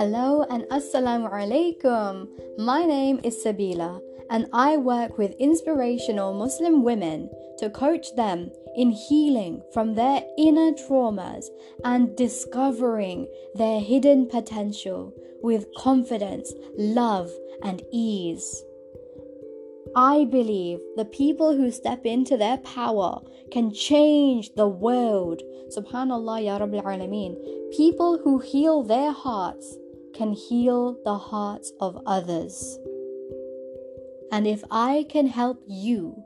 Hello and Assalamu alaikum. My name is Sabila and I work with inspirational Muslim women to coach them in healing from their inner traumas and discovering their hidden potential with confidence, love, and ease. I believe the people who step into their power can change the world. Subhanallah ya Rabbil Alameen. People who heal their hearts can heal the hearts of others. And if I can help you,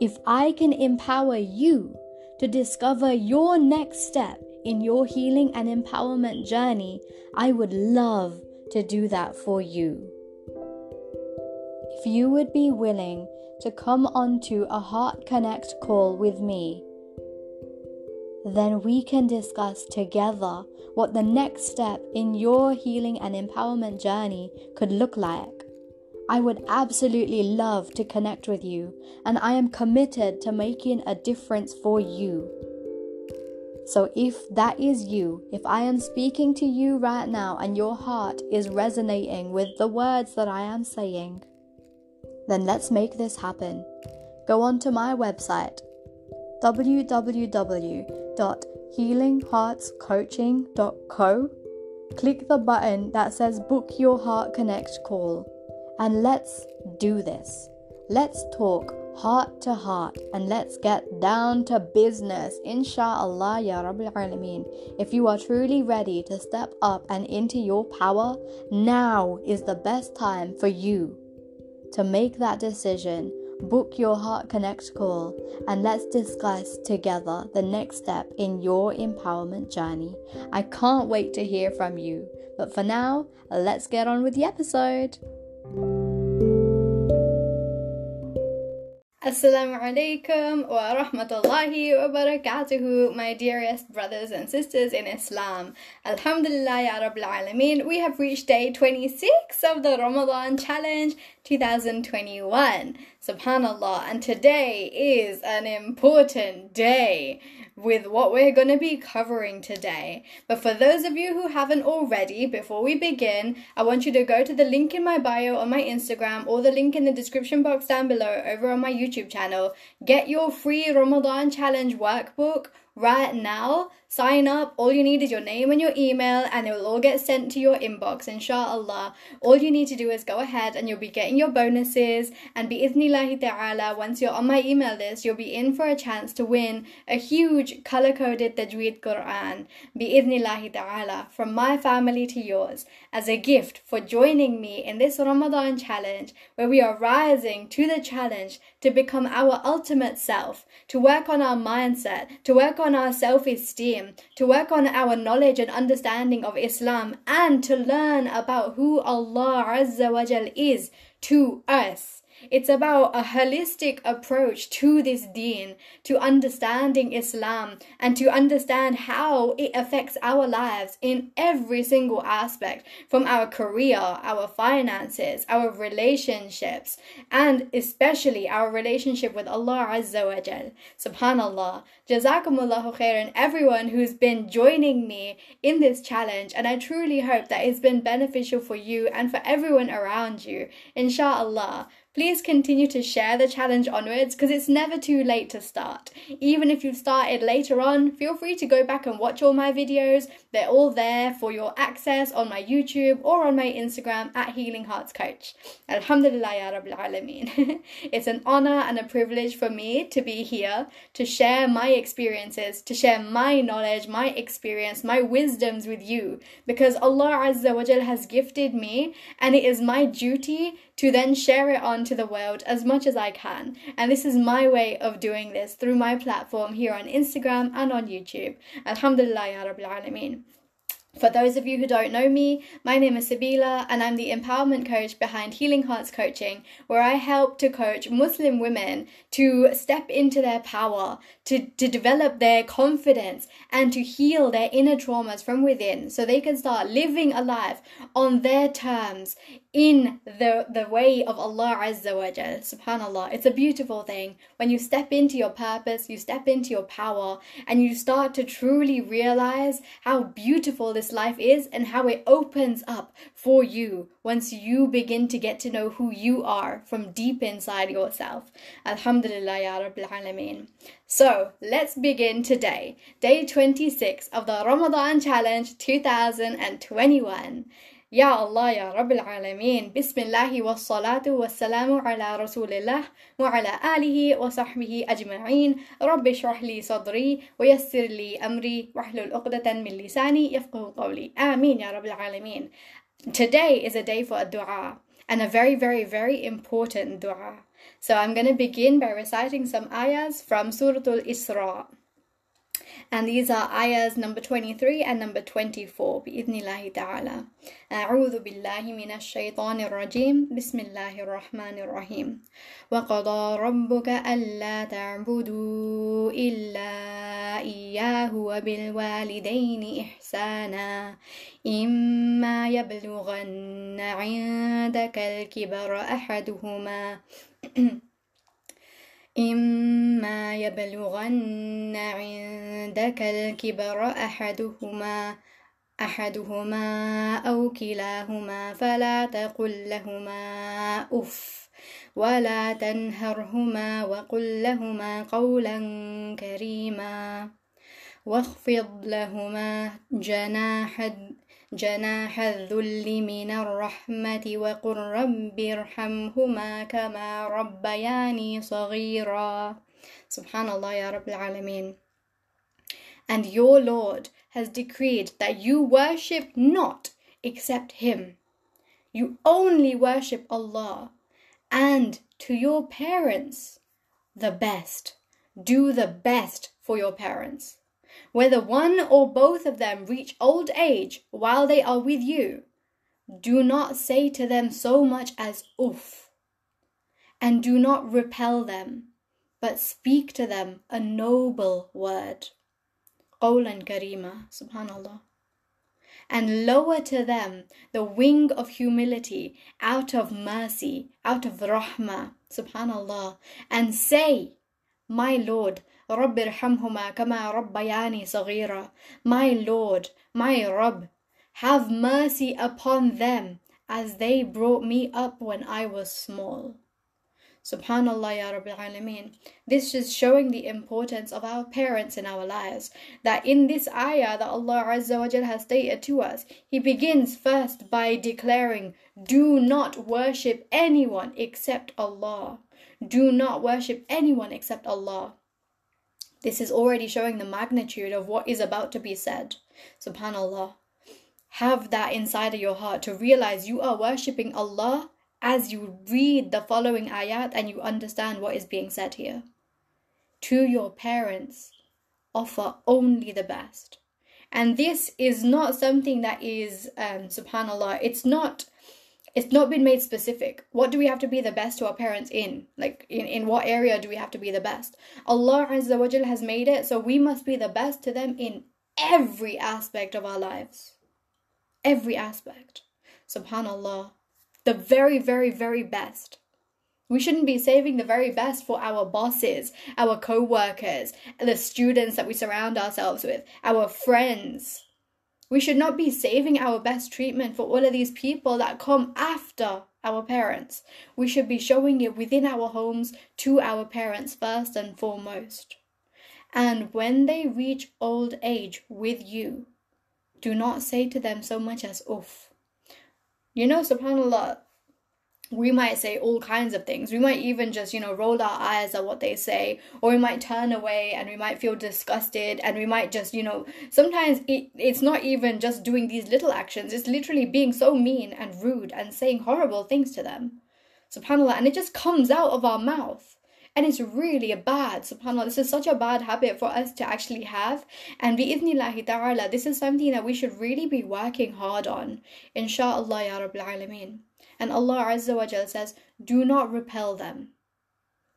if I can empower you to discover your next step in your healing and empowerment journey, I would love to do that for you. If you would be willing to come onto a Heart Connect call with me, then we can discuss together what the next step in your healing and empowerment journey could look like. I would absolutely love to connect with you, and I am committed to making a difference for you. So, if that is you, if I am speaking to you right now and your heart is resonating with the words that I am saying, then let's make this happen. Go on to my website www.healingheartscoaching.co. Click the button that says Book Your Heart Connect call and let's do this. Let's talk heart to heart and let's get down to business inshallah ya rabbil alameen if you are truly ready to step up and into your power now is the best time for you to make that decision book your heart connect call and let's discuss together the next step in your empowerment journey. I can't wait to hear from you. But for now let's get on with the episode Assalamu alaikum wa rahmatullahi wa barakatuhu, my dearest brothers and sisters in Islam. Alhamdulillah ya Rabbil Alameen. We have reached day 26 of the Ramadan Challenge 2021. Subhanallah. And today is an important day with what we're going to be covering today. But for those of you who haven't already, before we begin, I want you to go to the link in my bio on my Instagram or the link in the description box down below over on my YouTube channel. Get your free Ramadan challenge workbook right now. Sign up. All you need is your name and your email, and it will all get sent to your inbox, inshallah. All you need to do is go ahead and you'll be getting your bonuses. And bi'ithnillahi ta'ala, once you're on my email list, you'll be in for a chance to win a huge color coded Tajweed Quran. Bi'ithnillahi ta'ala, from my family to yours, as a gift for joining me in this Ramadan challenge, where we are rising to the challenge to become our ultimate self, to work on our mindset, to work on our self esteem, to work on our knowledge and understanding of Islam, and to learn about who Allah Azza wa Jal is to us. It's about a holistic approach to this deen, to understanding Islam, and to understand how it affects our lives in every single aspect from our career, our finances, our relationships, and especially our relationship with Allah Azza wa Jal. Subhanallah. Jazakumullahu khairan, everyone who's been joining me in this challenge, and I truly hope that it's been beneficial for you and for everyone around you. Inshallah. Please continue to share the challenge onwards because it's never too late to start. Even if you've started later on, feel free to go back and watch all my videos. They're all there for your access on my YouTube or on my Instagram at Healing Hearts Coach. Alhamdulillah ya Rabbil Alameen. it's an honor and a privilege for me to be here to share my experiences, to share my knowledge, my experience, my wisdoms with you because Allah Azza wa Jal has gifted me and it is my duty to then share it on to the world as much as I can. And this is my way of doing this through my platform here on Instagram and on YouTube. Alhamdulillah ya Rabbil Alameen. For those of you who don't know me, my name is Sabila and I'm the empowerment coach behind Healing Hearts Coaching, where I help to coach Muslim women to step into their power, to, to develop their confidence, and to heal their inner traumas from within so they can start living a life on their terms in the the way of Allah Azza wa Jal. Subhanallah. It's a beautiful thing. When you step into your purpose, you step into your power, and you start to truly realize how beautiful this life is and how it opens up for you once you begin to get to know who you are from deep inside yourself. Alhamdulillah Ya Rabbil Alameen. So let's begin today, day 26 of the Ramadan Challenge 2021. يا الله يا رب العالمين بسم الله والصلاة والسلام على رسول الله وعلى آله وصحبه أجمعين رب اشرح لي صدري ويسر لي أمري واحلل عقدة من لساني يفقه قولي آمين يا رب العالمين Today is a day for a dua and a very very very important dua. So I'm going to begin by reciting some ayahs from Surah Al-Isra. And these are ayahs number 23 and number 24 بإذن الله تعالى أعوذ بالله من الشيطان الرجيم بسم الله الرحمن الرحيم وقضى ربك ألا تعبدوا إلا إياه وبالوالدين إحسانا إما يبلغن عندك الكبر أحدهما إما يبلغن عندك الكبر أحدهما أحدهما أو كلاهما فلا تقل لهما أف ولا تنهرهما وقل لهما قولا كريما واخفض لهما جناح جناح الذل من الرحمة وقل رب ارحمهما كما ربياني صغيرا سبحان الله يا رب العالمين And your Lord has decreed that you worship not except Him. You only worship Allah. And to your parents, the best. Do the best for your parents. Whether one or both of them reach old age while they are with you, do not say to them so much as oof, and do not repel them, but speak to them a noble word. Qawlan karima, subhanallah. And lower to them the wing of humility out of mercy, out of rahmah, subhanallah, and say, My Lord, رب ارحمهما كما ربياني صغيرا My Lord, my Rabb, have mercy upon them as they brought me up when I was small. Subhanallah Ya Rabbil Alameen. This is showing the importance of our parents in our lives. That in this ayah that Allah Azza wa Jal has stated to us, He begins first by declaring, Do not worship anyone except Allah. Do not worship anyone except Allah. This is already showing the magnitude of what is about to be said. Subhanallah. Have that inside of your heart to realize you are worshipping Allah as you read the following ayat and you understand what is being said here. To your parents, offer only the best. And this is not something that is, um, subhanAllah, it's not it's not been made specific. What do we have to be the best to our parents in? Like, in, in what area do we have to be the best? Allah Azza wa Jal has made it so we must be the best to them in every aspect of our lives. Every aspect. Subhanallah. The very, very, very best. We shouldn't be saving the very best for our bosses, our co workers, the students that we surround ourselves with, our friends we should not be saving our best treatment for all of these people that come after our parents. We should be showing it within our homes to our parents first and foremost. And when they reach old age with you, do not say to them so much as oof. You know, subhanAllah, we might say all kinds of things. We might even just, you know, roll our eyes at what they say, or we might turn away and we might feel disgusted, and we might just, you know, sometimes it, it's not even just doing these little actions, it's literally being so mean and rude and saying horrible things to them. SubhanAllah, and it just comes out of our mouth. And it's really a bad, subhanAllah, this is such a bad habit for us to actually have. And bi'idhnillahi ta'ala, this is something that we should really be working hard on. Insha'Allah ya Rabbil Alameen. And Allah Azza wa Jal says, Do not repel them,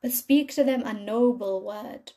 but speak to them a noble word.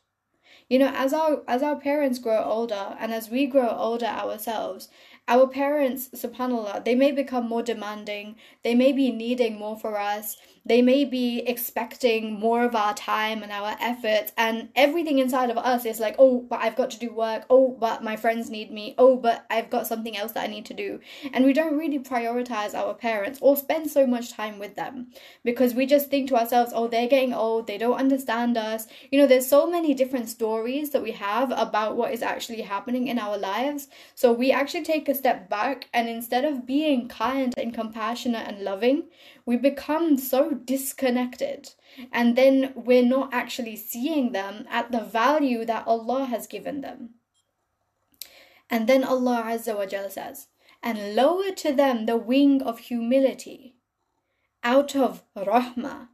you know as our as our parents grow older and as we grow older ourselves our parents subhanallah they may become more demanding they may be needing more for us they may be expecting more of our time and our efforts, and everything inside of us is like, oh, but I've got to do work. Oh, but my friends need me. Oh, but I've got something else that I need to do. And we don't really prioritize our parents or spend so much time with them because we just think to ourselves, oh, they're getting old. They don't understand us. You know, there's so many different stories that we have about what is actually happening in our lives. So we actually take a step back and instead of being kind and compassionate and loving, we become so disconnected and then we're not actually seeing them at the value that Allah has given them. And then Allah Azza wa Jal says, and lower to them the wing of humility out of rahmah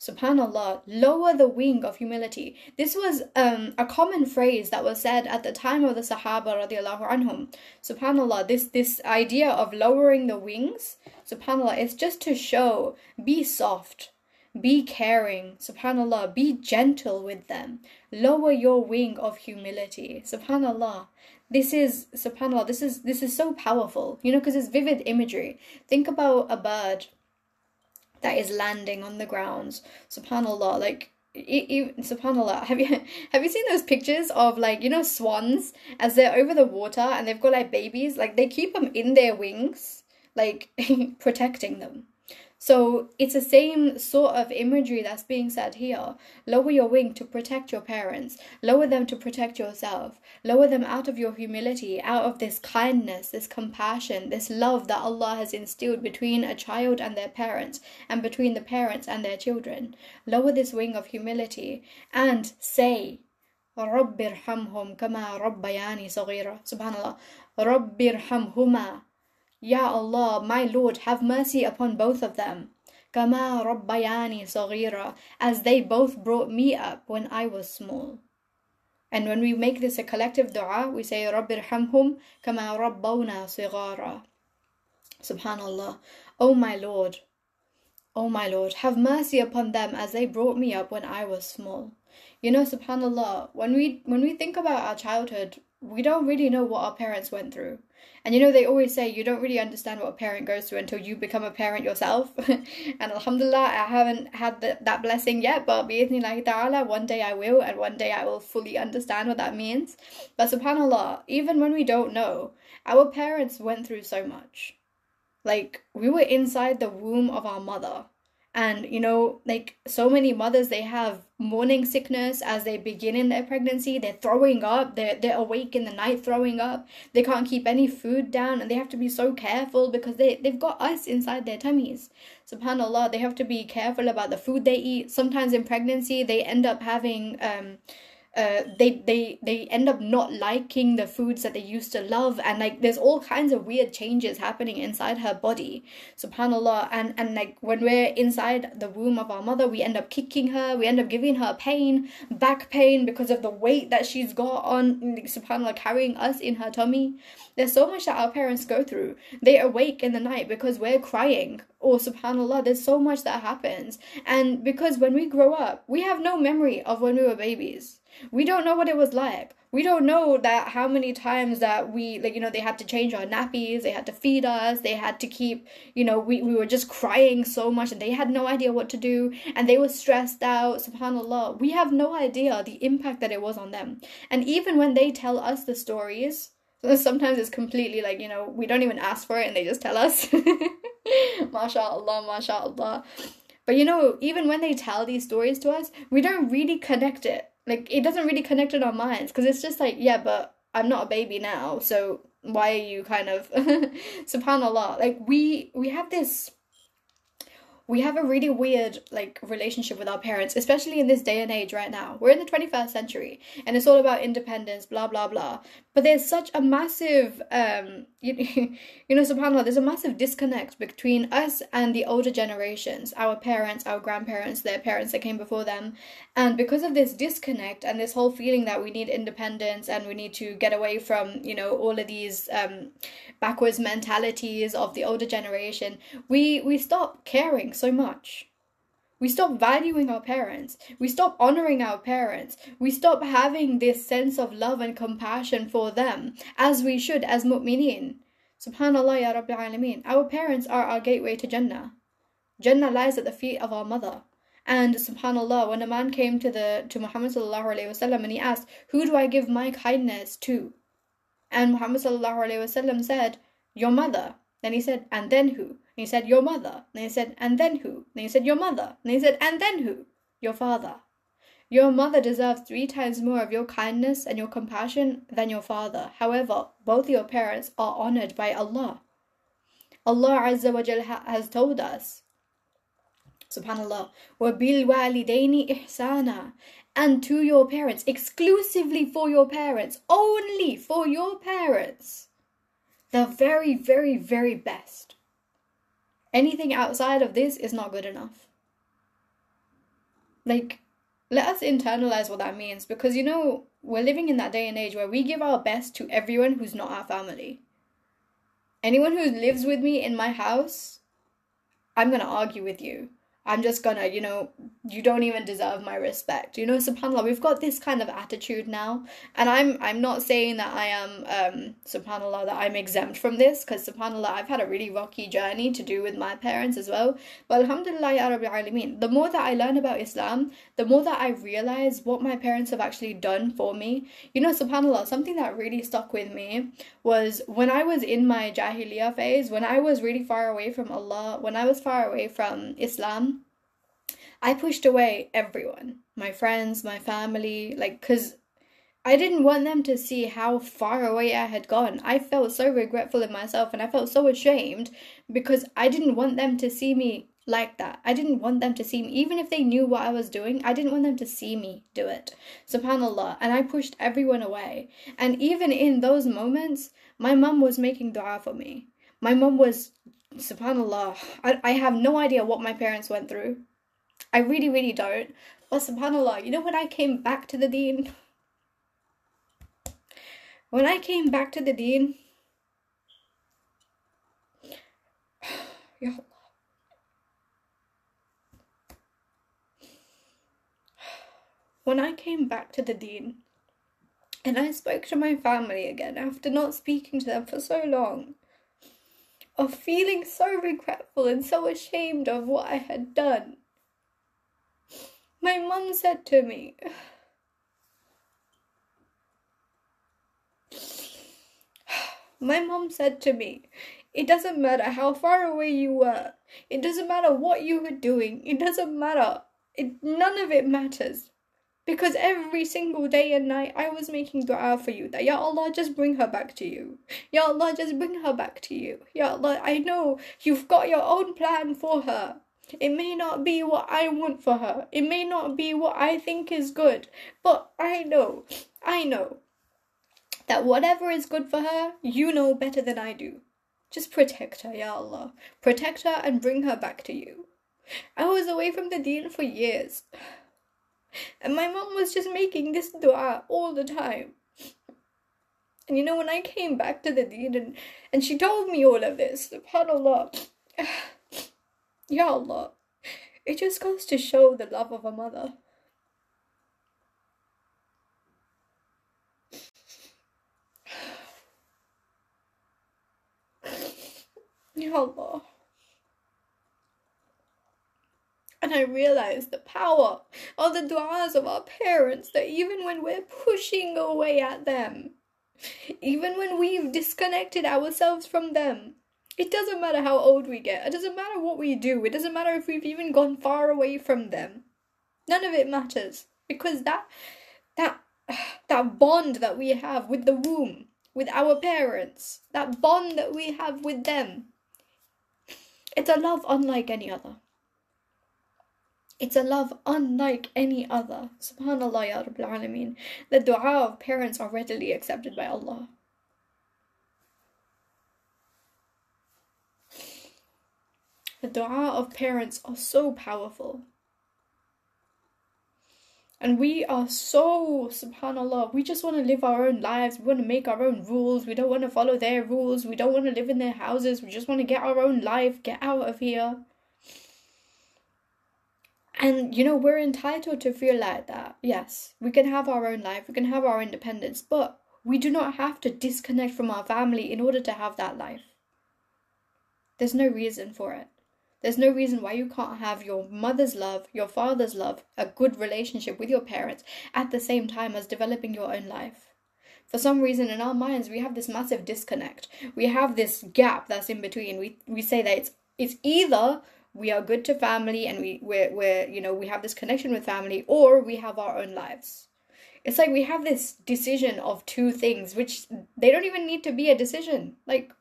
subhanallah lower the wing of humility. This was um, a common phrase that was said at the time of the sahaba radiallahu anhum. Subhanallah this this idea of lowering the wings subhanallah is just to show be soft be caring subhanallah be gentle with them. Lower your wing of humility. Subhanallah this is subhanallah this is this is so powerful. You know because it's vivid imagery. Think about a bird that is landing on the grounds. Subhanallah, like subhanallah. Have you have you seen those pictures of like you know swans as they're over the water and they've got like babies? Like they keep them in their wings like protecting them so it's the same sort of imagery that's being said here. Lower your wing to protect your parents, lower them to protect yourself, lower them out of your humility, out of this kindness, this compassion, this love that Allah has instilled between a child and their parents, and between the parents and their children. Lower this wing of humility and say, رب ارحمهم كما ربياني صغيرة سبحان الله رب ارحمهما Ya Allah, my Lord, have mercy upon both of them. Kama rabbayani saghira, as they both brought me up when I was small. And when we make this a collective dua, we say, Rabbirhamhum kama rabbawna sighara. Subhanallah. Oh my Lord, oh my Lord, have mercy upon them as they brought me up when I was small. You know, subhanallah, when we when we think about our childhood, we don't really know what our parents went through. And you know, they always say you don't really understand what a parent goes through until you become a parent yourself. and alhamdulillah, I haven't had the, that blessing yet, but bi'idhnillahi ta'ala, one day I will, and one day I will fully understand what that means. But subhanAllah, even when we don't know, our parents went through so much. Like, we were inside the womb of our mother and you know like so many mothers they have morning sickness as they begin in their pregnancy. They're throwing up. They're, they're awake in the night throwing up. They can't keep any food down and they have to be so careful because they, they've got us inside their tummies. Subhanallah they have to be careful about the food they eat. Sometimes in pregnancy they end up having um uh, they they they end up not liking the foods that they used to love. And like there's all kinds of weird changes happening inside her body. Subhanallah. And and like when we're inside the womb of our mother we end up kicking her. We end up giving her pain back pain because of the weight that she's got on subhanallah carrying us in her tummy. There's so much that our parents go through. They awake in the night because we're crying. Or subhanallah there's so much that happens. And because when we grow up we have no memory of when we were babies we don't know what it was like. We don't know that how many times that we like you know they had to change our nappies they had to feed us they had to keep you know we, we were just crying so much and they had no idea what to do and they were stressed out subhanallah. We have no idea the impact that it was on them. And even when they tell us the stories sometimes it's completely like you know we don't even ask for it and they just tell us. Mashallah mashallah but you know even when they tell these stories to us we don't really connect it like it doesn't really connect in our minds because it's just like yeah but i'm not a baby now so why are you kind of subhanallah. Like we we have this we have a really weird like relationship with our parents especially in this day and age right now. We're in the 21st century and it's all about independence blah blah blah but there's such a massive um you, you know subhanallah there's a massive disconnect between us and the older generations our parents our grandparents their parents that came before them. And because of this disconnect and this whole feeling that we need independence and we need to get away from you know all of these um backwards mentalities of the older generation we we stop caring so much We stop valuing our parents. We stop honoring our parents. We stop having this sense of love and compassion for them as we should as mu'mineen. Subhanallah ya Rabbil Alameen. Our parents are our gateway to Jannah. Jannah lies at the feet of our mother. And subhanallah, when a man came to the to Muhammad wasallam and he asked, "Who do I give my kindness to?" And Muhammad wasallam said, "Your mother." Then he said, "And then who?" And he said, "Your mother." Then he said, "And then who?" Then he said, "Your mother." Then he said, "And then who?" Your father. Your mother deserves three times more of your kindness and your compassion than your father. However, both your parents are honored by Allah. Allah Azza wa Jal has told us subhanallah وَبِالْوَالِدَيْنِ إِحْسَانًا and to your parents exclusively for your parents only for your parents the very very very best anything outside of this is not good enough. Like let us internalize what that means because you know we're living in that day and age where we give our best to everyone who's not our family. Anyone who lives with me in my house i'm to argue with you I'm just gonna, you know, you don't even deserve my respect. You know, subhanAllah, we've got this kind of attitude now. And I'm I'm not saying that I am um subhanAllah that I'm exempt from this, because subhanAllah, I've had a really rocky journey to do with my parents as well. But alhamdulillah ya Rabbi Alameen, the more that I learn about Islam, the more that I realize what my parents have actually done for me. You know, subhanAllah, something that really stuck with me was when I was in my Jahiliyyah phase, when I was really far away from Allah, when I was far away from Islam I pushed away everyone my friends, my family, like, because I didn't want them to see how far away I had gone. I felt so regretful in myself and I felt so ashamed because I didn't want them to see me like that. I didn't want them to see me, even if they knew what I was doing, I didn't want them to see me do it. SubhanAllah. And I pushed everyone away. And even in those moments, my mum was making dua for me. My mum was, SubhanAllah, I, I have no idea what my parents went through. I really, really don't. But subhanAllah, you know when I came back to the deen? When I came back to the deen. When I came back to the deen, and I spoke to my family again after not speaking to them for so long, of feeling so regretful and so ashamed of what I had done. My mom said to me, My mum said to me, it doesn't matter how far away you were. It doesn't matter what you were doing. It doesn't matter. It none of it matters. Because every single day and night I was making dua for you that Ya Allah just bring her back to you. Ya Allah just bring her back to you. Ya Allah I know you've got your own plan for her. It may not be what I want for her. It may not be what I think is good. But I know, I know that whatever is good for her, you know better than I do. Just protect her, Ya Allah. Protect her and bring her back to you. I was away from the deen for years. And my mom was just making this dua all the time. And you know, when I came back to the deen and, and she told me all of this, subhanAllah, Ya Allah, it just goes to show the love of a mother. Ya Allah. And I realized the power of the du'as of our parents that even when we're pushing away at them, even when we've disconnected ourselves from them, it doesn't matter how old we get. It doesn't matter what we do. It doesn't matter if we've even gone far away from them. None of it matters because that that that bond that we have with the womb, with our parents, that bond that we have with them. It's a love unlike any other. It's a love unlike any other. Subhanallah ya Rabbil Alameen. The dua of parents are readily accepted by Allah. The dua of parents are so powerful. And we are so, subhanAllah, we just want to live our own lives. We want to make our own rules. We don't want to follow their rules. We don't want to live in their houses. We just want to get our own life, get out of here. And you know, we're entitled to feel like that. Yes, we can have our own life, we can have our independence, but we do not have to disconnect from our family in order to have that life. There's no reason for it. There's no reason why you can't have your mother's love, your father's love, a good relationship with your parents at the same time as developing your own life. For some reason in our minds we have this massive disconnect. We have this gap that's in between. We we say that it's it's either we are good to family and we we're, we're you know we have this connection with family or we have our own lives it's like we have this decision of two things which they don't even need to be a decision like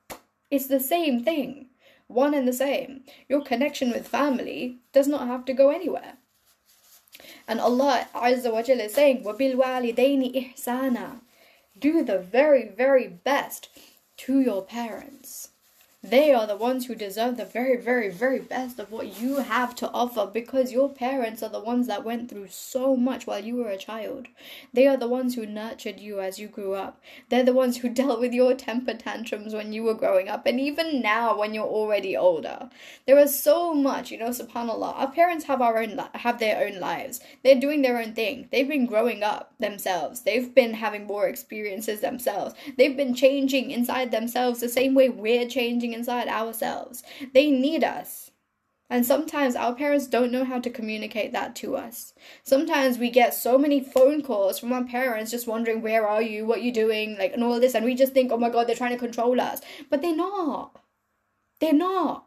it's the same thing one and the same your connection with family does not have to go anywhere and allah azza wa jalla is saying وَبِالْوَالِدَيْنِ إِحْسَانًا do the very very best to your parents they are the ones who deserve the very, very, very best of what you have to offer because your parents are the ones that went through so much while you were a child. They are the ones who nurtured you as you grew up. They're the ones who dealt with your temper tantrums when you were growing up and even now when you're already older. There is so much, you know, subhanAllah. Our parents have our own have their own lives. They're doing their own thing. They've been growing up themselves. They've been having more experiences themselves. They've been changing inside themselves the same way we're changing inside ourselves. They need us. And sometimes our parents don't know how to communicate that to us. Sometimes we get so many phone calls from our parents just wondering, where are you? What are you doing? Like, and all this. And we just think, oh my God, they're trying to control us. But they're not. They're not.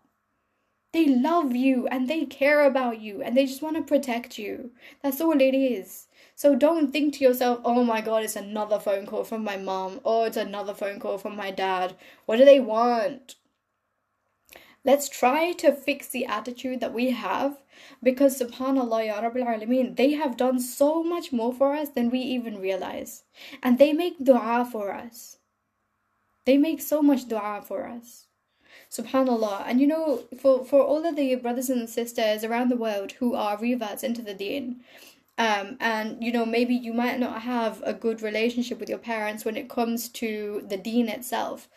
They love you and they care about you and they just want to protect you. That's all it is. So don't think to yourself, oh my god, it's another phone call from my mom. Oh, it's another phone call from my dad. What do they want? Let's try to fix the attitude that we have because subhanallah ya Rabbil Alameen, they have done so much more for us than we even realize. And they make dua for us. They make so much dua for us. Subhanallah. And you know, for, for all of the brothers and sisters around the world who are reverts into the deen, um, and you know, maybe you might not have a good relationship with your parents when it comes to the deen itself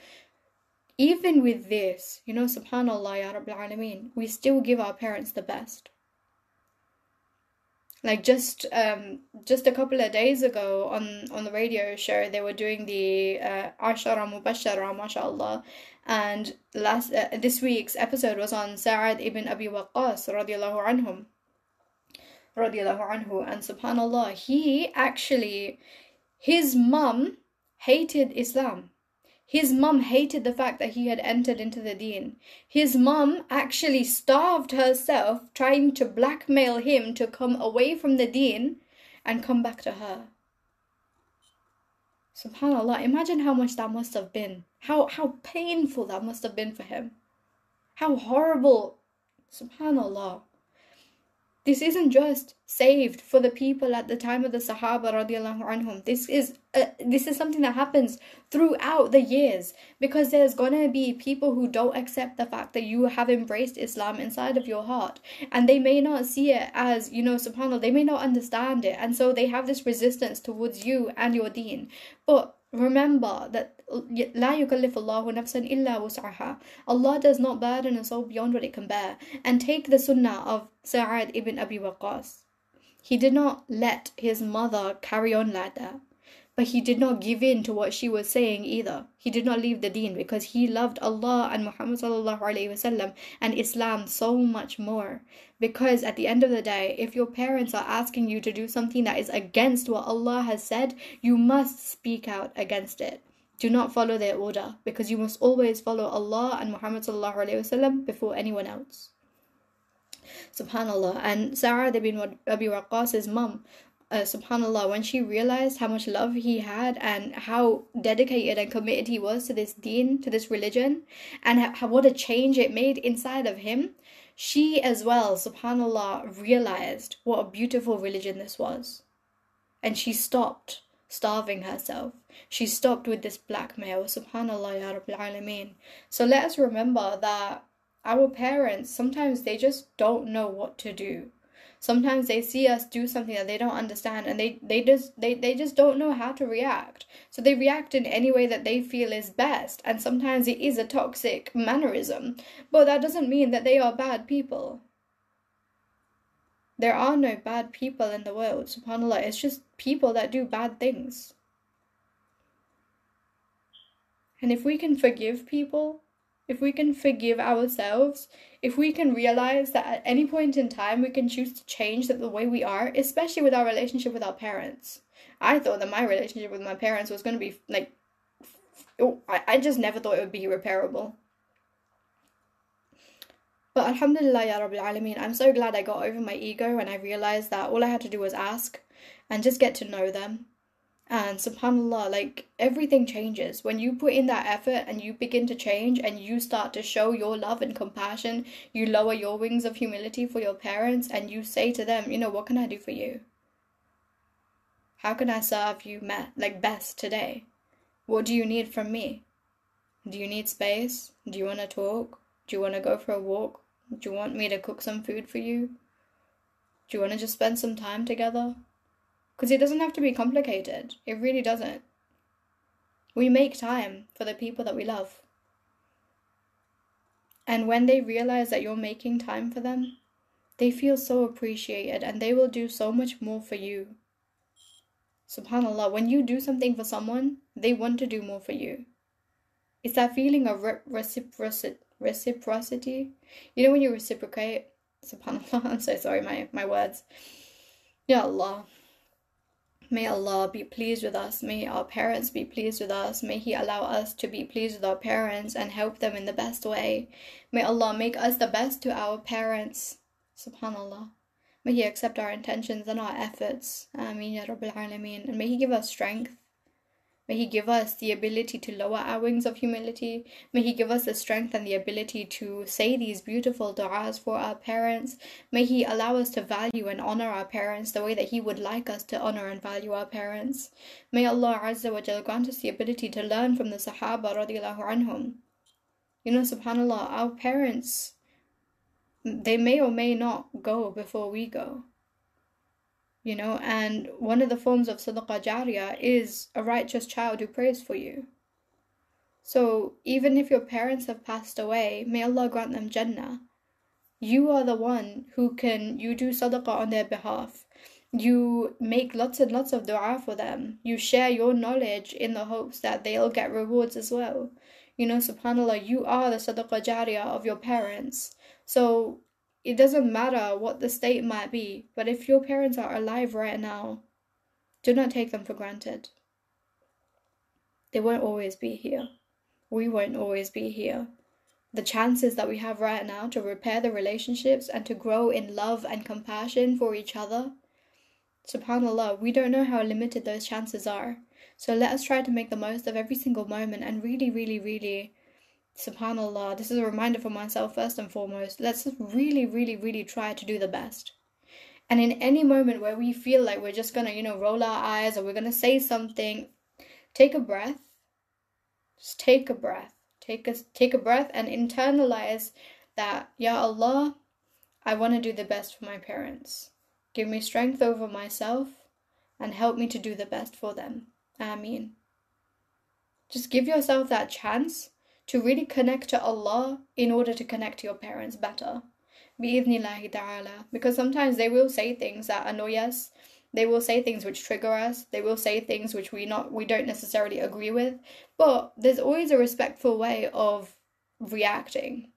even with this, you know, subhanAllah, ya Rabbil Alameen, we still give our parents the best. Like just um just a couple of days ago on on the radio show they were doing the uh, Ashara Mubashara mashallah. And last uh, this week's episode was on Sa'ad ibn Abi Waqqas radiallahu anhum. Radiallahu anhu. And subhanallah he actually his mum hated Islam his mum hated the fact that he had entered into the deen. His mum actually starved herself trying to blackmail him to come away from the deen and come back to her. Subhanallah, imagine how much that must have been. How how painful that must have been for him. How horrible. Subhanallah. This isn't just saved for the people at the time of the Sahaba radiallahu anhum. This is uh, this is something that happens throughout the years because there's gonna be people who don't accept the fact that you have embraced Islam inside of your heart. And they may not see it as you know subhanallah they may not understand it. And so they have this resistance towards you and your deen. But remember that لا يكلف الله نفسا إلا وسعها. Allah does not burden a soul beyond what it can bear. And take the sunnah of Sa'ad ibn Abi Waqqas. He did not let his mother carry on like that. But he did not give in to what she was saying either. He did not leave the deen because he loved Allah and Muhammad wasallam and Islam so much more. Because at the end of the day, if your parents are asking you to do something that is against what Allah has said, you must speak out against it. Do not follow their order because you must always follow Allah and Muhammad wasallam before anyone else. Subhanallah. And Sa'ad ibn Abi Waqqas' mum uh, subhanallah when she realized how much love he had and how dedicated and committed he was to this deen to this religion and what a change it made inside of him she as well subhanallah realized what a beautiful religion this was. And she stopped starving herself. She stopped with this blackmail subhanallah ya rabbil alameen. So let us remember that our parents sometimes they just don't know what to do sometimes they see us do something that they don't understand and they they just they, they just don't know how to react so they react in any way that they feel is best and sometimes it is a toxic mannerism but that doesn't mean that they are bad people There are no bad people in the world, subhanAllah. It's just people that do bad things. And if we can forgive people, if we can forgive ourselves, if we can realize that at any point in time we can choose to change the way we are, especially with our relationship with our parents. I thought that my relationship with my parents was going to be like, oh, I, I just never thought it would be repairable. But Alhamdulillah, Ya Rabbil Alameen, I'm so glad I got over my ego and I realized that all I had to do was ask and just get to know them. And subhanAllah, like everything changes. When you put in that effort and you begin to change and you start to show your love and compassion, you lower your wings of humility for your parents and you say to them, you know, what can I do for you? How can I serve you me- like best today? What do you need from me? Do you need space? Do you want to talk? Do you want to go for a walk? Do you want me to cook some food for you? Do you want to just spend some time together? Because it doesn't have to be complicated. It really doesn't. We make time for the people that we love. And when they realize that you're making time for them, they feel so appreciated and they will do so much more for you. Subhanallah, when you do something for someone, they want to do more for you. It's that feeling of re- reciprocity reciprocity. You know when you reciprocate? Subhanallah, I'm so sorry, my, my words. Ya Allah. May Allah be pleased with us. May our parents be pleased with us. May He allow us to be pleased with our parents and help them in the best way. May Allah make us the best to our parents. Subhanallah. May He accept our intentions and our efforts. Ameen Ya Rabbil Alameen. And may He give us strength May He give us the ability to lower our wings of humility. May He give us the strength and the ability to say these beautiful du'as for our parents. May He allow us to value and honor our parents the way that He would like us to honor and value our parents. May Allah Azza wa Jal grant us the ability to learn from the Sahaba radiallahu anhum. You know, subhanAllah, our parents, they may or may not go before we go you know and one of the forms of sadaqah jariyah is a righteous child who prays for you. So even if your parents have passed away may allah grant them jannah. You are the one who can you do sadaqah on their behalf. You make lots and lots of dua for them. You share your knowledge in the hopes that they'll get rewards as well. You know subhanallah you are the sadaqah jariyah of your parents. So it doesn't matter what the state might be, but if your parents are alive right now, do not take them for granted. They won't always be here. We won't always be here. The chances that we have right now to repair the relationships and to grow in love and compassion for each other, subhanAllah, we don't know how limited those chances are. So let us try to make the most of every single moment and really, really, really subhanallah this is a reminder for myself first and foremost let's really really really try to do the best. And in any moment where we feel like we're just gonna you know roll our eyes or we're gonna say something take a breath. Just take a breath. Take a take a breath and internalize that ya allah i want to do the best for my parents. Give me strength over myself and help me to do the best for them. Ameen. Just give yourself that chance to really connect to Allah in order to connect to your parents better. Because sometimes they will say things that annoy us. They will say things which trigger us. They will say things which we not we don't necessarily agree with. But there's always a respectful way of reacting.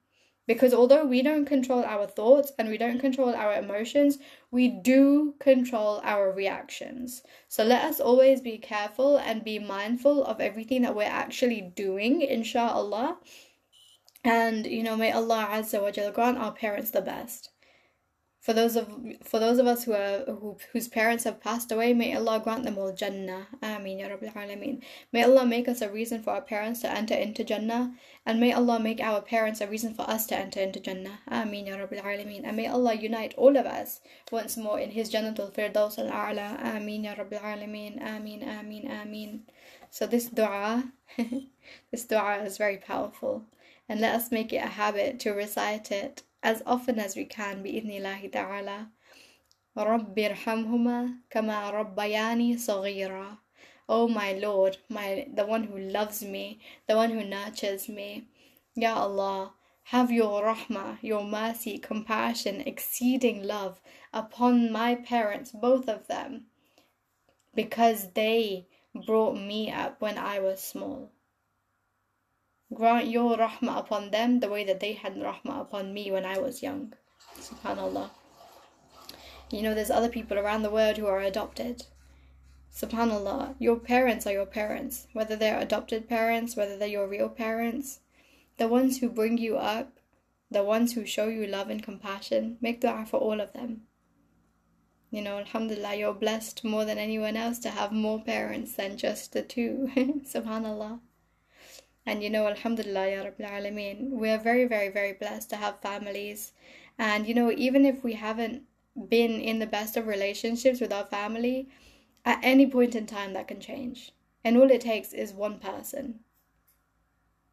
Because although we don't control our thoughts and we don't control our emotions, we do control our reactions. So let us always be careful and be mindful of everything that we're actually doing, inshallah. And you know, may Allah Azza wa Jalla grant our parents the best for those of for those of us who are who, whose parents have passed away, may Allah grant them all Jannah. Ameen Ya Rabbil Alameen. May Allah make us a reason for our parents to enter into Jannah, and may Allah make our parents a reason for us to enter into Jannah. Ameen Ya Rabbil Alameen. And may Allah unite all of us once more in His Jannatul Firdaus al A'la. Ameen Ya Rabbil Alameen. Ameen, Ameen, Ameen. So this dua, this dua is very powerful, and let us make it a habit to recite it as often as we can بإذن الله تعالى رب ارحمهما كما ربياني صغيرا Oh my Lord, my the one who loves me, the one who nurtures me. Ya Allah, have your rahmah, your mercy, compassion, exceeding love upon my parents, both of them, because they brought me up when I was small. Grant your rahmah upon them the way that they had rahmah upon me when I was young. Subhanallah. You know, there's other people around the world who are adopted. Subhanallah, your parents are your parents, whether they're adopted parents, whether they're your real parents the ones who bring you up, the ones who show you love and compassion, make dua for all of them. You know, Alhamdulillah, you're blessed more than anyone else to have more parents than just the two. Subhanallah. And you know, Alhamdulillah, Ya Rabbil Alameen, we are very, very, very blessed to have families. And you know, even if we haven't been in the best of relationships with our family, at any point in time that can change. And all it takes is one person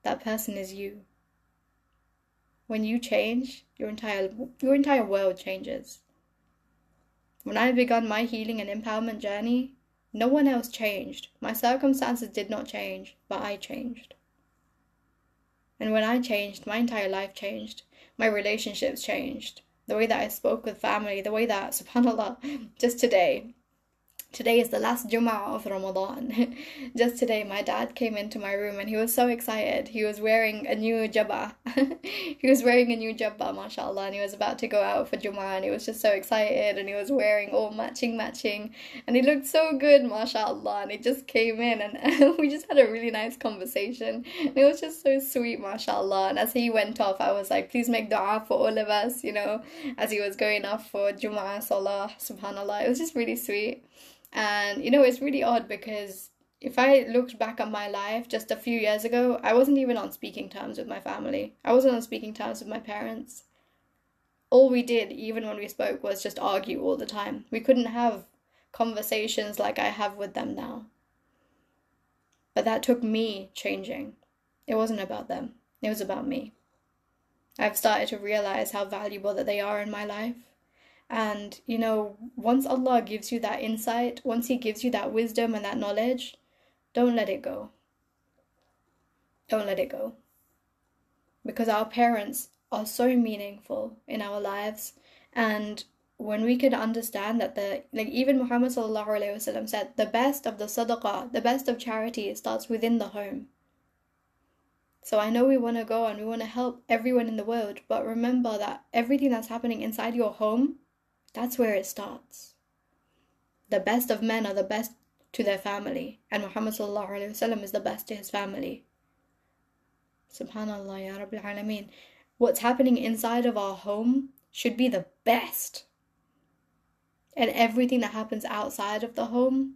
that person is you. When you change, your entire your entire world changes. When I began my healing and empowerment journey, no one else changed. My circumstances did not change, but I changed. And when I changed, my entire life changed. My relationships changed. The way that I spoke with family, the way that, subhanAllah, just today, today is the last Jum'ah of Ramadan. Just today, my dad came into my room and he was so excited. He was wearing a new jabba. he was wearing a new jabba, mashallah, and he was about to go out for Jum'ah and he was just so excited and he was wearing all matching, matching. And he looked so good, mashallah. And he just came in and we just had a really nice conversation. And it was just so sweet, mashallah. And as he went off, I was like, please make dua for all of us, you know, as he was going off for Jum'ah, Salah, subhanallah. It was just really sweet. And you know, it's really odd because if I looked back at my life just a few years ago, I wasn't even on speaking terms with my family. I wasn't on speaking terms with my parents. All we did, even when we spoke, was just argue all the time. We couldn't have conversations like I have with them now. But that took me changing. It wasn't about them, it was about me. I've started to realize how valuable that they are in my life and, you know, once Allah gives you that insight, once He gives you that wisdom and that knowledge, don't let it go. Don't let it go. Because our parents are so meaningful in our lives. And when we can understand that the like even Muhammad said the best of the sadaqah, the best of charity starts within the home. So I know we want to go and we want to help everyone in the world, but remember that everything that's happening inside your home that's where it starts. The best of men are the best to their family, and Muhammad is the best to his family. Subhanallah, Ya Rabbil Alameen. What's happening inside of our home should be the best. And everything that happens outside of the home,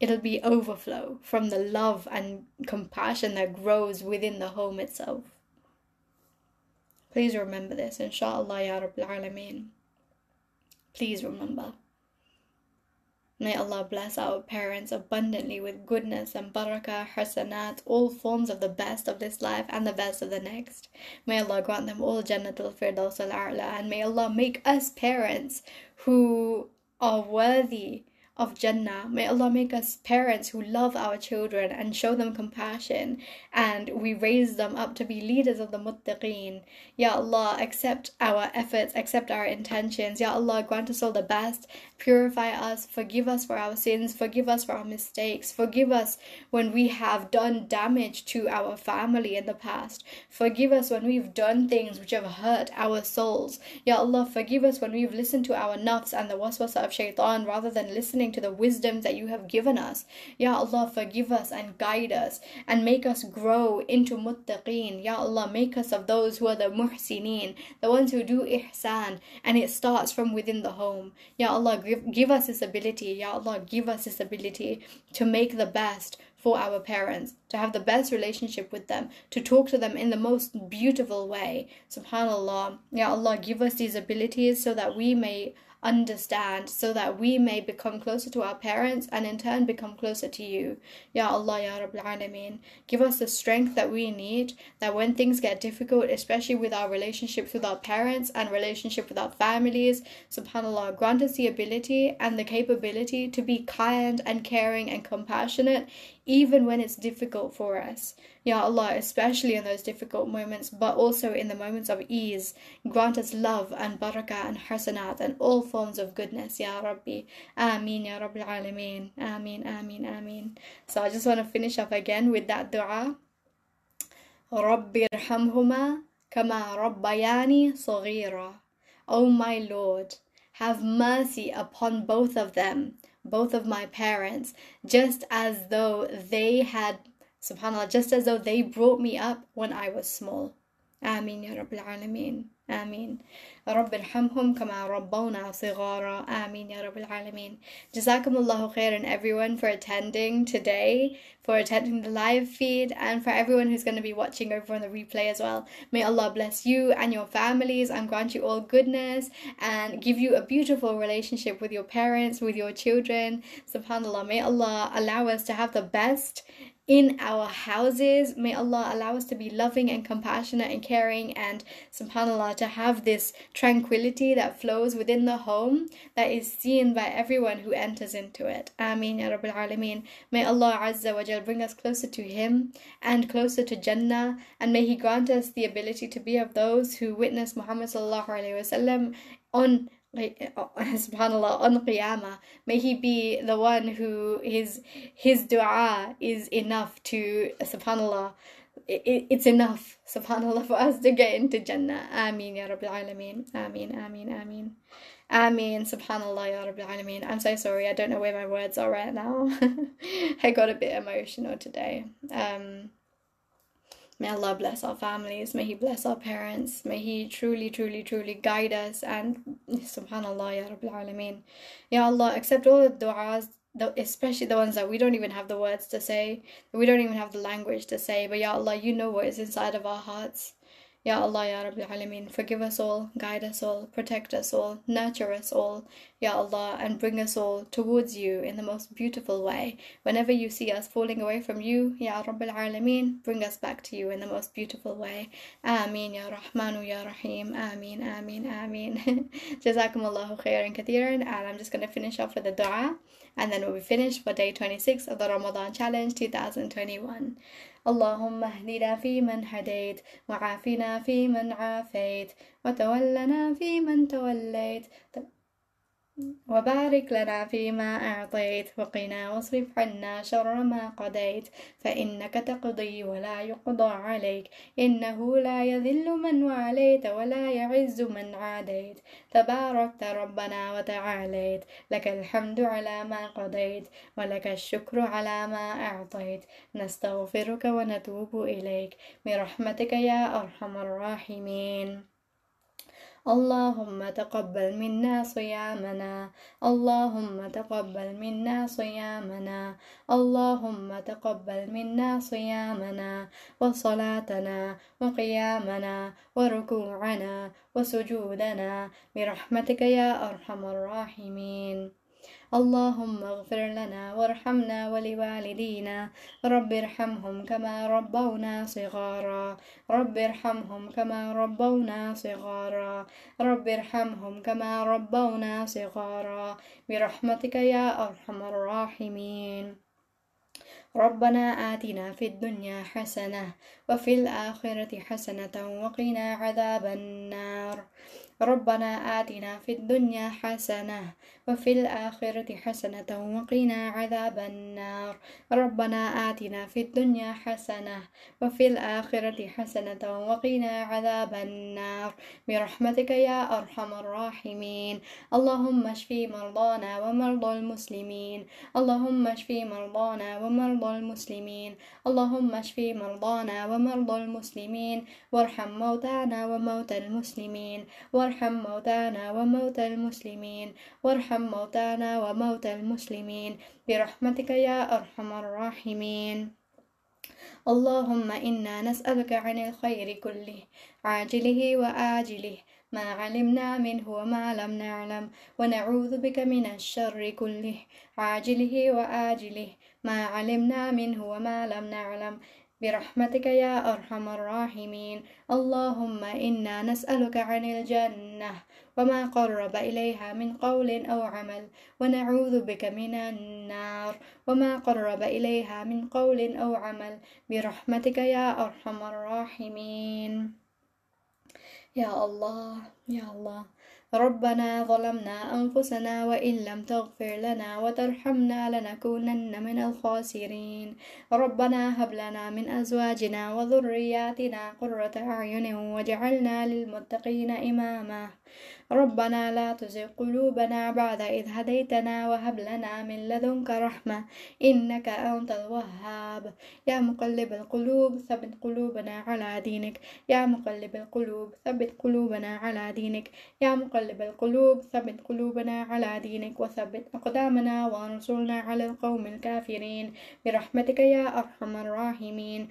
it'll be overflow from the love and compassion that grows within the home itself. Please remember this, inshallah, Ya Rabbil Alameen. Please remember. May Allah bless our parents abundantly with goodness and barakah, hasanat, all forms of the best of this life and the best of the next. May Allah grant them all Jannatul Firdaus al-A'la and may Allah make us parents who are worthy of Jannah. May Allah make us parents who love our children and show them compassion and we raise them up to be leaders of the muttaqeen. Ya Allah, accept our efforts, accept our intentions. Ya Allah, grant us all the best. Purify us, forgive us for our sins, forgive us for our mistakes, forgive us when we have done damage to our family in the past. Forgive us when we've done things which have hurt our souls. Ya Allah, forgive us when we've listened to our nafs and the waswasa of shaitan rather than listening to the wisdom that you have given us. Ya Allah, forgive us and guide us and make us grow into muttaqeen. Ya Allah, make us of those who are the muhsineen, the ones who do ihsan, and it starts from within the home. Ya Allah, give, give us this ability. Ya Allah, give us this ability to make the best for our parents, to have the best relationship with them, to talk to them in the most beautiful way. Subhanallah. Ya Allah, give us these abilities so that we may understand so that we may become closer to our parents and in turn become closer to you. Ya Allah, Ya Rabbil Alameen. Give us the strength that we need that when things get difficult, especially with our relationships with our parents and relationship with our families, subhanAllah, grant us the ability and the capability to be kind and caring and compassionate even when it's difficult for us. Ya Allah, especially in those difficult moments, but also in the moments of ease, grant us love and barakah and hasanat and all forms of goodness, Ya Rabbi. Ameen, Ya Rabbi Alameen. Ameen, Ameen, Ameen. So I just want to finish up again with that dua. Rabbi irhamhuma kama rabbayani saghira. O my Lord, have mercy upon both of them both of my parents, just as though they had subhanallah just as though they brought me up when I was small آمين يا رب العالمين آمين رب ارحمهم كما ربونا صغارا آمين يا رب العالمين جزاكم الله khairan everyone for attending today for attending the live feed and for everyone who's going to be watching over on the replay as well may Allah bless you and your families and grant you all goodness and give you a beautiful relationship with your parents with your children subhanallah may Allah allow us to have the best in our houses. May Allah allow us to be loving and compassionate and caring and subhanAllah to have this tranquility that flows within the home that is seen by everyone who enters into it. Ameen Ya Rabbil Alameen. May Allah Azza wa Jal bring us closer to Him and closer to Jannah and may He grant us the ability to be of those who witness Muhammad Sallallahu Alaihi Wasallam on subhanallah on qiyamah may he be the one who his his dua is enough to subhanallah it, it's enough subhanallah for us to get into jannah. Ameen ya rabbil alameen. Ameen ameen ameen ameen subhanallah ya rabbil alameen. I'm so sorry i don't know where my words are right now. I got a bit emotional today. Um May Allah bless our families. May He bless our parents. May He truly, truly, truly guide us. And subhanAllah, Ya Rabbil Alameen. Ya Allah, accept all the du'as, especially the ones that we don't even have the words to say, we don't even have the language to say. But Ya Allah, you know what is inside of our hearts. Ya Allah, Ya Rabbil Alameen, forgive us all, guide us all, protect us all, nurture us all, Ya Allah, and bring us all towards you in the most beautiful way. Whenever you see us falling away from you, Ya Rabbil Alameen, bring us back to you in the most beautiful way. Ameen, Ya Rahmanu, Ya Rahim, Ameen, Ameen, Ameen. Jazakum Allahu khairan kathiran, and I'm just going to finish off with a dua, and then we'll be finished for day 26 of the Ramadan Challenge 2021. اللهم اهدنا فيمن هديت وعافنا فيمن عافيت وتولنا فيمن توليت وبارك لنا فيما أعطيت وقنا واصرف عنا شر ما قضيت فإنك تقضي ولا يقضى عليك. إنه لا يذل من واليت ولا يعز من عاديت. تباركت ربنا وتعاليت. لك الحمد على ما قضيت ولك الشكر على ما أعطيت. نستغفرك ونتوب إليك. برحمتك يا أرحم الراحمين. اللهم تقبل منا صيامنا. اللهم تقبل منا صيامنا. اللهم تقبل منا صيامنا وصلاتنا وقيامنا وركوعنا وسجودنا برحمتك يا أرحم الراحمين. اللهم اغفر لنا وارحمنا ولوالدينا. رب ارحمهم كما ربونا صغارا. رب ارحمهم كما ربونا صغارا. رب ارحمهم كما ربونا صغارا. برحمتك يا أرحم الراحمين. ربنا آتنا في الدنيا حسنة وفي الآخرة حسنة وقنا عذاب النار. ربنا آتنا في الدنيا حسنة وفي الآخرة حسنة وقنا عذاب النار. ربنا آتنا في الدنيا حسنة وفي الآخرة حسنة وقنا عذاب النار. برحمتك يا أرحم الراحمين. اللهم اشفي مرضانا ومرضى المسلمين. اللهم اشفي مرضانا ومرضى المسلمين. اللهم اشفي مرضانا ومرضى المسلمين. وارحم موتانا وموتى المسلمين. وارحم موتانا وموتى المسلمين. وارحم موتانا وموتى المسلمين. برحمتك يا أرحم الراحمين. اللهم إنا نسألك عن الخير كله عاجله وآجله. ما علمنا منه وما لم نعلم ونعوذ بك من الشر كله عاجله وآجله. ما علمنا منه وما لم نعلم برحمتك يا أرحم الراحمين. اللهم إنا نسألك عن الجنة وما قرب إليها من قول أو عمل ونعوذ بك من النار وما قرب إليها من قول أو عمل. برحمتك يا أرحم الراحمين. يا الله يا الله. ربنا ظلمنا أنفسنا وإن لم تغفر لنا وترحمنا لنكونن من الخاسرين. ربنا هب لنا من أزواجنا وذرياتنا قرة أعين واجعلنا للمتقين إماما. ربنا لا تزغ قلوبنا بعد إذ هديتنا وهب لنا من لدنك رحمة إنك أنت الوهاب. يا مقلب القلوب ثبت قلوبنا على دينك. يا مقلب القلوب ثبت قلوبنا على دينك. يا مقلب القلوب ثبت قلوبنا على دينك وثبت أقدامنا وانصرنا على القوم الكافرين. برحمتك يا أرحم الراحمين.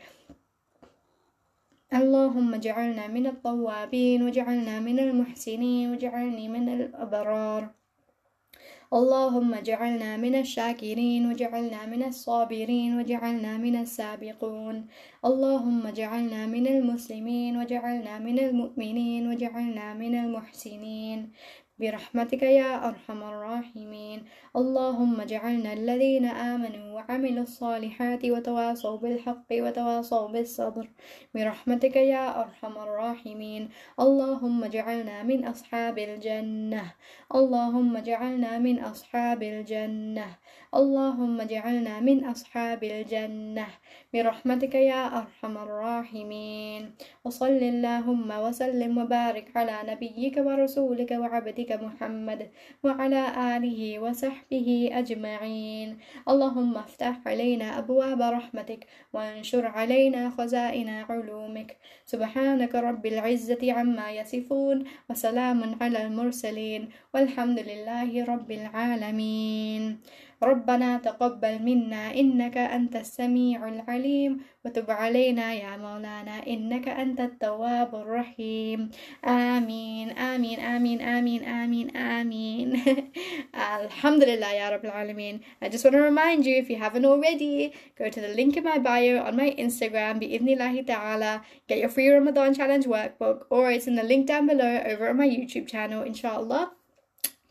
اللهم اجعلنا من التوابين واجعلنا من المحسنين واجعلني من الأبرار. اللهم اجعلنا من الشاكرين واجعلنا من الصابرين واجعلنا من السابقون. اللهم اجعلنا من المسلمين واجعلنا من المؤمنين واجعلنا من المحسنين. برحمتك يا أرحم الراحمين. اللهم اجعلنا الذين آمنوا وعملوا الصالحات وتواصوا بالحق وتواصوا بالصبر. برحمتك يا أرحم الراحمين. اللهم اجعلنا من أصحاب الجنة. اللهم اجعلنا من أصحاب الجنة. اللهم اجعلنا من أصحاب الجنة. برحمتك يا أرحم الراحمين. وصل اللهم وسلم وبارك على نبيك ورسولك وعبدك محمد وعلى آله وصحبه أجمعين. اللهم افتح علينا أبواب رحمتك وانشر علينا خزائن علومك. سبحانك رب العزة عما يصفون وسلام على المرسلين. والحمد لله رب العالمين. ربنا تقبل منا إنك أنت السميع العليم وتب علينا يا مولانا إنك أنت التواب الرحيم آمين آمين آمين آمين آمين آمين Alhamdulillah Ya Rabbil Alameen I just want to remind you if you haven't already go to the link in my bio on my Instagram bi'idhnillahi ta'ala get your free Ramadan challenge workbook or it's in the link down below over on my YouTube channel inshallah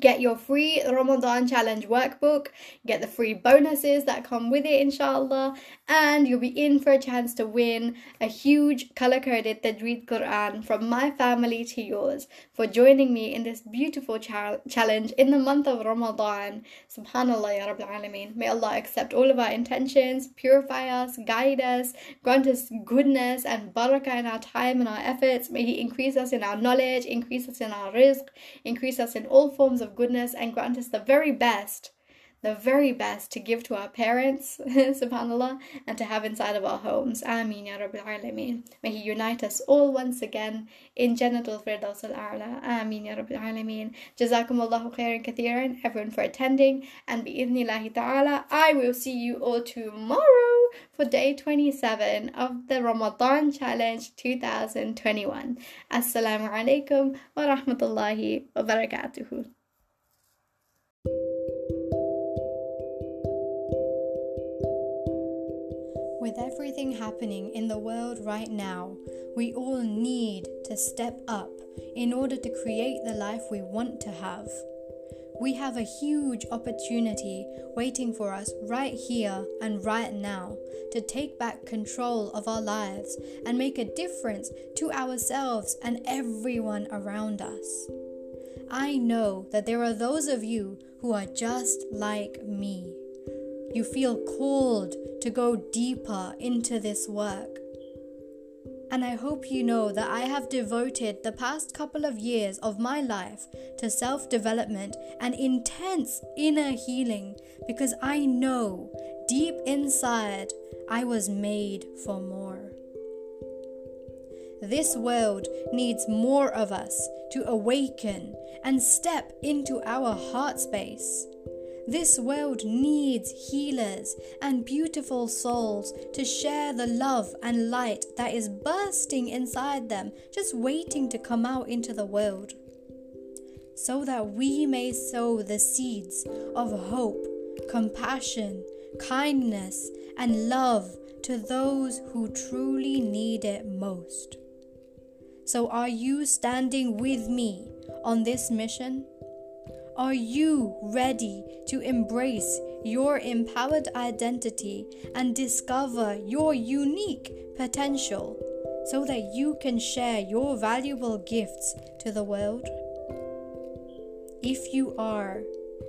Get your free Ramadan challenge workbook, get the free bonuses that come with it, inshallah, and you'll be in for a chance to win a huge color coded Tajweed Quran from my family to yours for joining me in this beautiful cha- challenge in the month of Ramadan. Subhanallah, Ya Rabbil Alameen. May Allah accept all of our intentions, purify us, guide us, grant us goodness and barakah in our time and our efforts. May He increase us in our knowledge, increase us in our rizq, increase us in all forms of of goodness and grant us the very best, the very best to give to our parents, subhanAllah, and to have inside of our homes. Ameen Ya Rabbil Alameen. May He unite us all once again in Jannatul Firdaus al-A'la. Ameen Ya Rabbil Alameen. Jazakum Allahu khairan kathiran, everyone for attending, and bi'idhnillahi ta'ala, I will see you all tomorrow for day 27 of the Ramadan Challenge 2021. Assalamu alaikum wa rahmatullahi wa barakatuhu. With everything happening in the world right now, we all need to step up in order to create the life we want to have. We have a huge opportunity waiting for us right here and right now to take back control of our lives and make a difference to ourselves and everyone around us. I know that there are those of you who are just like me. You feel called to go deeper into this work. And I hope you know that I have devoted the past couple of years of my life to self development and intense inner healing because I know deep inside I was made for more. This world needs more of us to awaken and step into our heart space. This world needs healers and beautiful souls to share the love and light that is bursting inside them, just waiting to come out into the world. So that we may sow the seeds of hope, compassion, kindness, and love to those who truly need it most. So, are you standing with me on this mission? Are you ready to embrace your empowered identity and discover your unique potential so that you can share your valuable gifts to the world? If you are,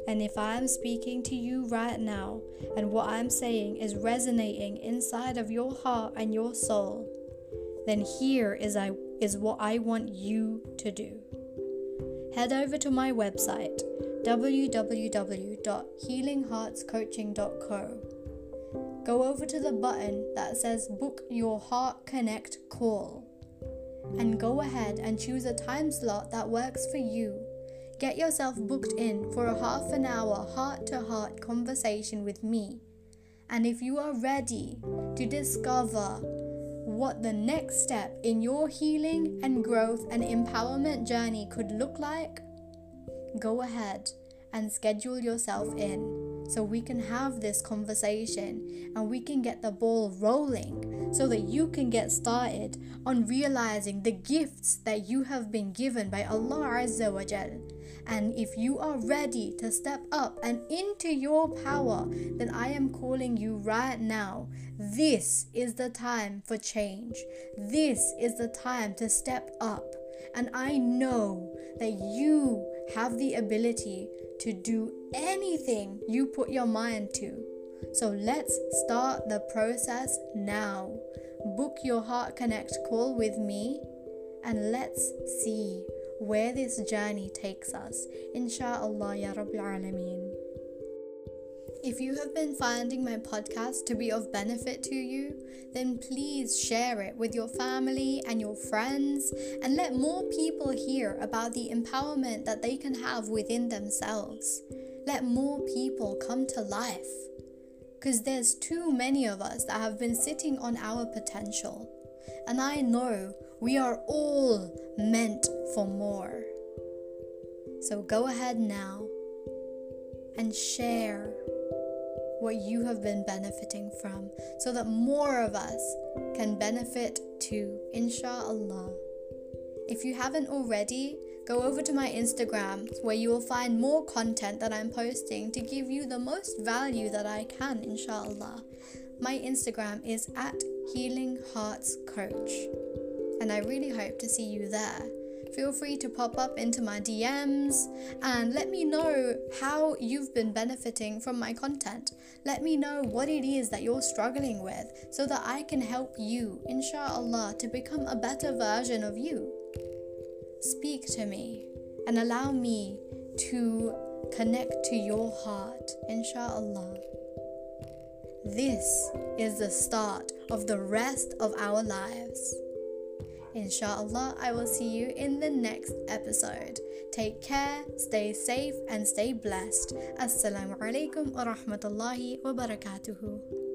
and if I am speaking to you right now, and what I'm saying is resonating inside of your heart and your soul, then here is, I, is what I want you to do. Head over to my website, www.healingheartscoaching.co. Go over to the button that says Book Your Heart Connect Call and go ahead and choose a time slot that works for you Get yourself booked in for a half an hour heart to heart conversation with me. And if you are ready to discover what the next step in your healing and growth and empowerment journey could look like, go ahead and schedule yourself in so we can have this conversation and we can get the ball rolling so that you can get started on realizing the gifts that you have been given by Allah Azza wa Jal and if you are ready to step up and into your power, then I am calling you right now. This is the time for change. This is the time to step up. And I know that you have the ability to do anything you put your mind to. So let's start the process now. Book your Heart Connect call with me and let's see where this journey takes us. Insha'Allah, Ya Rabbil Alameen. If you have been finding my podcast to be of benefit to you, then please share it with your family and your friends and let more people hear about the empowerment that they can have within themselves. Let more people come to life. Because there's too many of us that have been sitting on our potential. And I know we are all meant for more. So go ahead now and share what you have been benefiting from so that more of us can benefit too, inshallah. If you haven't already, go over to my Instagram where you will find more content that I'm posting to give you the most value that I can, inshallah. My Instagram is at Healing Hearts Coach and I really hope to see you there. Feel free to pop up into my DMs and let me know how you've been benefiting from my content. Let me know what it is that you're struggling with so that I can help you, inshallah, to become a better version of you. Speak to me and allow me to connect to your heart, inshallah. This is the start of the rest of our lives. Inshallah, I will see you in the next episode. Take care, stay safe, and stay blessed. Assalamu alaikum wa rahmatullahi wa barakatuhu.